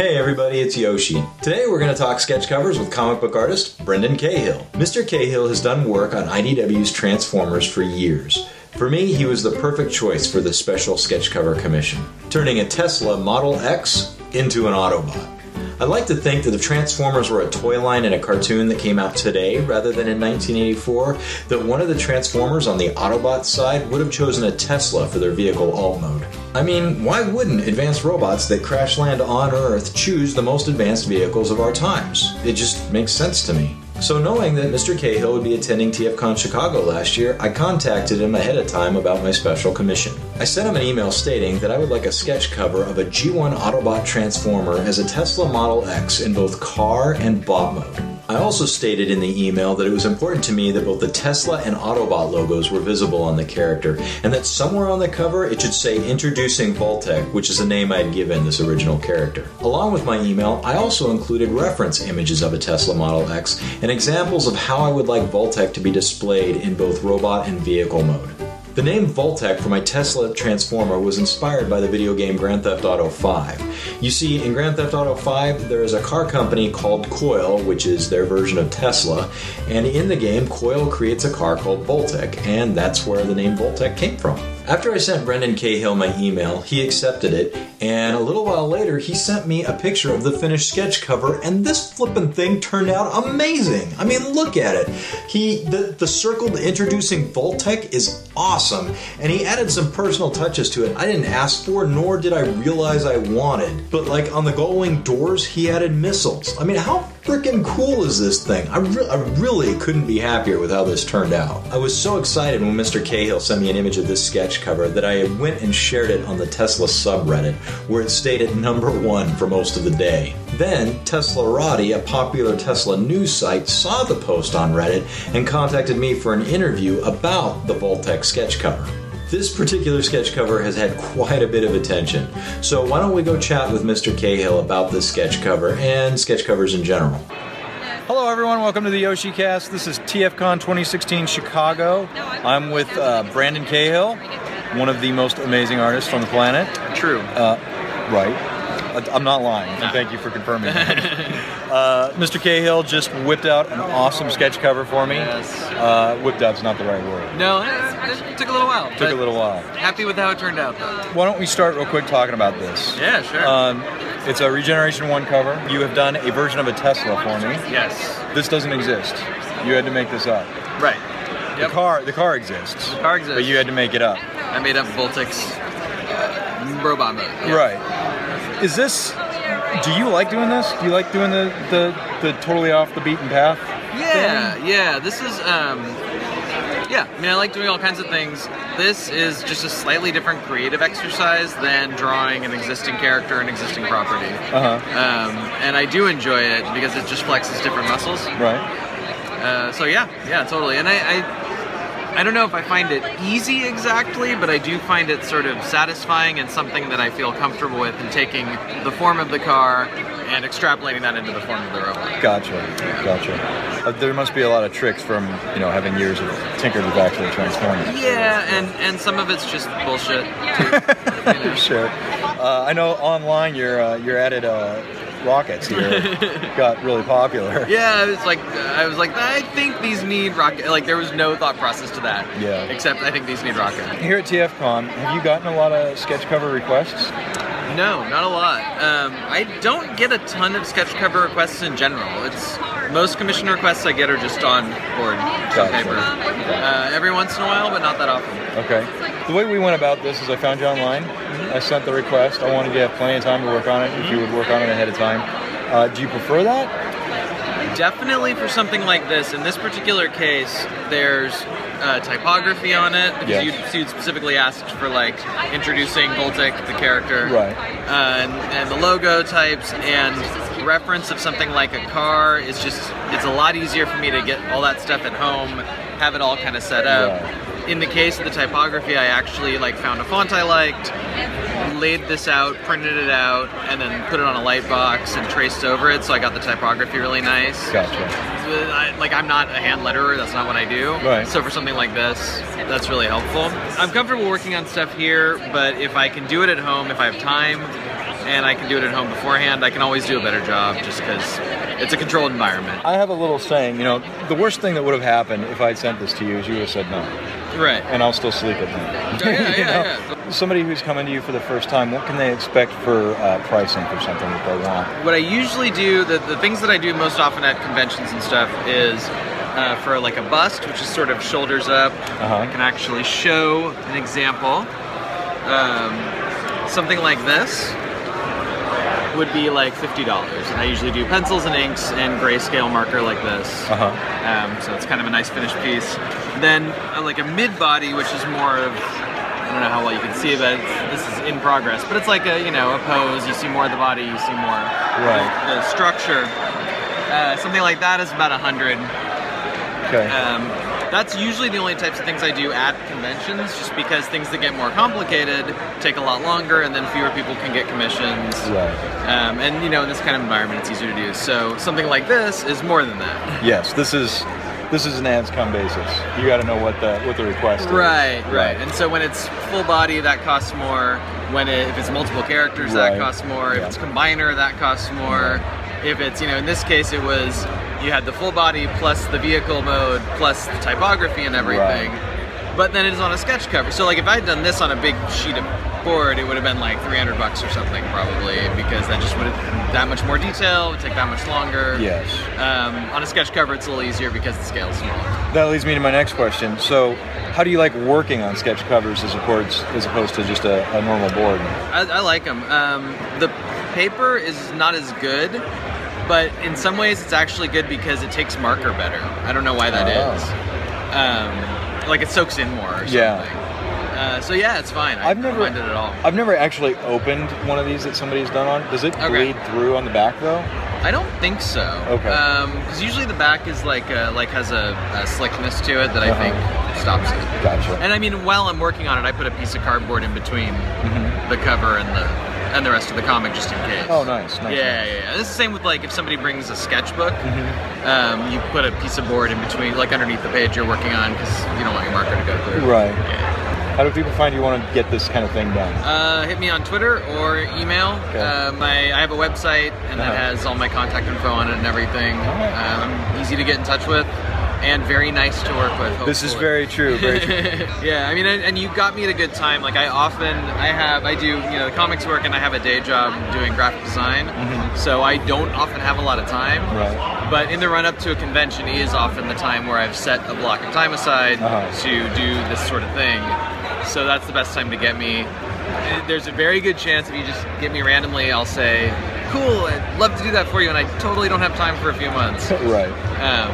Hey everybody, it's Yoshi. Today we're going to talk sketch covers with comic book artist Brendan Cahill. Mr. Cahill has done work on IDW's Transformers for years. For me, he was the perfect choice for this special sketch cover commission, turning a Tesla Model X into an Autobot. I'd like to think that if Transformers were a toy line in a cartoon that came out today rather than in 1984, that one of the Transformers on the Autobot side would have chosen a Tesla for their vehicle alt mode. I mean, why wouldn't advanced robots that crash land on Earth choose the most advanced vehicles of our times? It just makes sense to me. So, knowing that Mr. Cahill would be attending TFCon Chicago last year, I contacted him ahead of time about my special commission. I sent him an email stating that I would like a sketch cover of a G1 Autobot Transformer as a Tesla Model X in both car and bot mode. I also stated in the email that it was important to me that both the Tesla and Autobot logos were visible on the character, and that somewhere on the cover it should say Introducing Voltec, which is the name I had given this original character. Along with my email, I also included reference images of a Tesla Model X and examples of how I would like Voltec to be displayed in both robot and vehicle mode. The name Voltec for my Tesla Transformer was inspired by the video game Grand Theft Auto 5. You see, in Grand Theft Auto 5, there is a car company called Coil, which is their version of Tesla, and in the game, Coil creates a car called Voltec, and that's where the name Voltec came from. After I sent Brendan Cahill my email, he accepted it, and a little while later, he sent me a picture of the finished sketch cover, and this flippin' thing turned out amazing. I mean, look at it. He the the circled introducing Voltec is awesome, and he added some personal touches to it I didn't ask for, nor did I realize I wanted. But like on the glowing doors, he added missiles. I mean, how freaking cool is this thing? I, re- I really couldn't be happier with how this turned out. I was so excited when Mr. Cahill sent me an image of this sketch cover that I went and shared it on the Tesla subreddit, where it stayed at number one for most of the day. Then, Teslarati, a popular Tesla news site, saw the post on Reddit and contacted me for an interview about the Voltec sketch cover. This particular sketch cover has had quite a bit of attention, so why don't we go chat with Mr. Cahill about this sketch cover and sketch covers in general? Hello, everyone. Welcome to the Yoshi Cast. This is TFCon 2016 Chicago. I'm with uh, Brandon Cahill, one of the most amazing artists on the planet. True. Uh, right. I- I'm not lying. and Thank you for confirming. uh, Mr. Cahill just whipped out an awesome sketch cover for me. Yes. Uh, whipped out's not the right word. No, it, it took a little while. Took a little while. Happy with how it turned out, though. Why don't we start real quick talking about this? Yeah, sure. Um, it's a Regeneration 1 cover. You have done a version of a Tesla for me. yes. This doesn't exist. You had to make this up. Right. The car, the car exists. car exists. But you had to make it up. I made up Voltic's uh, robot mode. Yeah. Right. Is this? Do you like doing this? Do you like doing the the, the totally off the beaten path? Yeah, yeah. This is, um, yeah. I mean, I like doing all kinds of things. This is just a slightly different creative exercise than drawing an existing character and existing property. Uh huh. Um, and I do enjoy it because it just flexes different muscles. Right. Uh, so yeah, yeah, totally. And I, I, I don't know if I find it easy exactly, but I do find it sort of satisfying and something that I feel comfortable with in taking the form of the car and extrapolating that into the form of the robot. Gotcha. Gotcha. Uh, there must be a lot of tricks from you know having years of tinkered with actual transforming. Yeah, and and some of it's just bullshit. Too, you know. Sure. Uh, I know online your uh, your added uh, rockets here got really popular. Yeah, I was like, I was like, I think these need rocket. Like there was no thought process to that. Yeah. Except I think these need rocket. Here at TFCon, have you gotten a lot of sketch cover requests? No, not a lot. Um, I don't get a ton of sketch cover requests in general. It's most commission requests I get are just on board paper. Uh, every once in a while, but not that often. Okay. The way we went about this is I found you online. I sent the request. I wanted to have plenty of time to work on it if you would work on it ahead of time. Uh, do you prefer that? Definitely for something like this. In this particular case, there's uh, typography on it because Yes. you, you specifically asked for like introducing Voltic, the character, Right. uh, and, and the logo types and reference of something like a car is just it's a lot easier for me to get all that stuff at home, have it all kind of set up. Right. In the case of the typography, I actually like found a font I liked, laid this out, printed it out, and then put it on a light box and traced over it. So I got the typography really nice. Gotcha. I, like I'm not a hand letterer. That's not what I do. Right. So for something like this, that's really helpful. I'm comfortable working on stuff here, but if I can do it at home, if I have time, and I can do it at home beforehand, I can always do a better job just because it's a controlled environment. I have a little saying, you know, the worst thing that would have happened if I'd sent this to you is you would have said no. Right. And I'll still sleep at night. Yeah, yeah, You yeah. Somebody who's coming to you for the first time, what can they expect for uh, pricing for something that they want? What I usually do, the, the things that I do most often at conventions and stuff is uh, for like a bust, which is sort of shoulders up. Uh-huh. I can actually show an example. Um, something like this would be like $50. And I usually do pencils and inks and grayscale marker like this. Uh-huh. Um, so it's kind of a nice finished piece. Then uh, like a mid body, which is more of I don't know how well you can see it, but it's, this is in progress. But it's like a you know a pose. You see more of the body. You see more Right. the, the structure. Uh, something like that is about a hundred. Okay. Um, that's usually the only types of things I do at conventions, just because things that get more complicated take a lot longer, and then fewer people can get commissions. right. Um, and you know, in this kind of environment, it's easier to do. So something like this is more than that. Yes, this is this is an ads come basis. You got to know what the what the request is. Right, right. And so when it's full body, that costs more. When it, if it's multiple characters, Right. that costs more. If Yeah. it's combiner, that costs more. If it's you know, in this case, it was you had the full body plus the vehicle mode plus the typography and everything. But then it is on a sketch cover. So like if I'd done this on a big sheet of board, it would have been like 300 bucks or something probably because that just would have been that much more detail, would take that much longer. Yes. Um, on a sketch cover, it's a little easier because the scale is smaller. That leads me to my next question. So, how do you like working on sketch covers as opposed as opposed to just a, a normal board? I, I like them. Um, the paper is not as good, but in some ways it's actually good because it takes marker better. I don't know why that Oh. is. Um, like it soaks in more or something. Yeah. Uh, so yeah, it's fine. I I've never- mind it at all. I've never actually opened one of these that somebody's done on. Does it Okay. bleed through on the back though? I don't think so. Okay. Because usually the back is like uh like has a, a slickness to it that I Uh-huh. think stops it. Gotcha. And I mean, while I'm working on it, I put a piece of cardboard in between Mhm. the cover and the and the rest of the comic just in case. Oh, nice. nice Yeah, yeah, yeah. It's the same with like if somebody brings a sketchbook, Mhm. um, you put a piece of board in between, like underneath the page you're working on, because you don't want your marker to go through. Right. Yeah. How do people find you want to get this kind of thing done? Uh, hit me on Twitter or email. Okay. Uh, my I have a website and that Uh-huh. has all my contact info on it and everything. Alright. Um, I'm easy to get in touch with and very nice to work with. This is very true. Very true. yeah, I mean, and, and you got me at a good time. Like I often, I have, I do, you know, the comics work, and I have a day job doing graphic design. Mhm. So I don't often have a lot of time. Right. But in the run up to a convention is often the time where I've set a block of time aside Uh-huh. to do this sort of thing. So that's the best time to get me. There's a very good chance if you just get me randomly, I'll say, "Cool, I'd love to do that for you," and I totally don't have time for a few months. right. Um,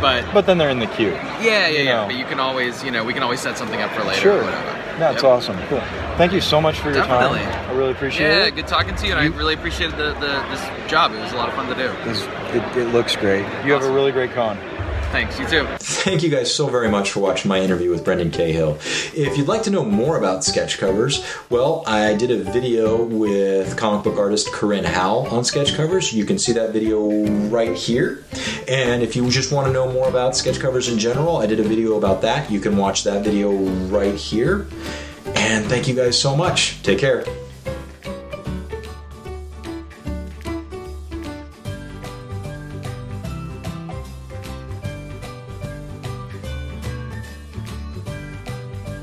but But then they're in the queue. yeah, yeah, yeah. know. But you can always, you know, we can always set something up for later Sure. or whatever. That's Yep. awesome. Cool. Thank you so much for your Definitely. time. I really appreciate Yeah, it. Yeah, good talking to you, and You- I really appreciated the, the this job. It was a lot of fun to do. This- It, it looks great. You have a really great con. Thanks. You too. Thank you guys so very much for watching my interview with Brendan Cahill. If you'd like to know more about sketch covers, well, I did a video with comic book artist Corin Howell on sketch covers. You can see that video right here. And if you just want to know more about sketch covers in general, I did a video about that. You can watch that video right here. And thank you guys so much. Take care.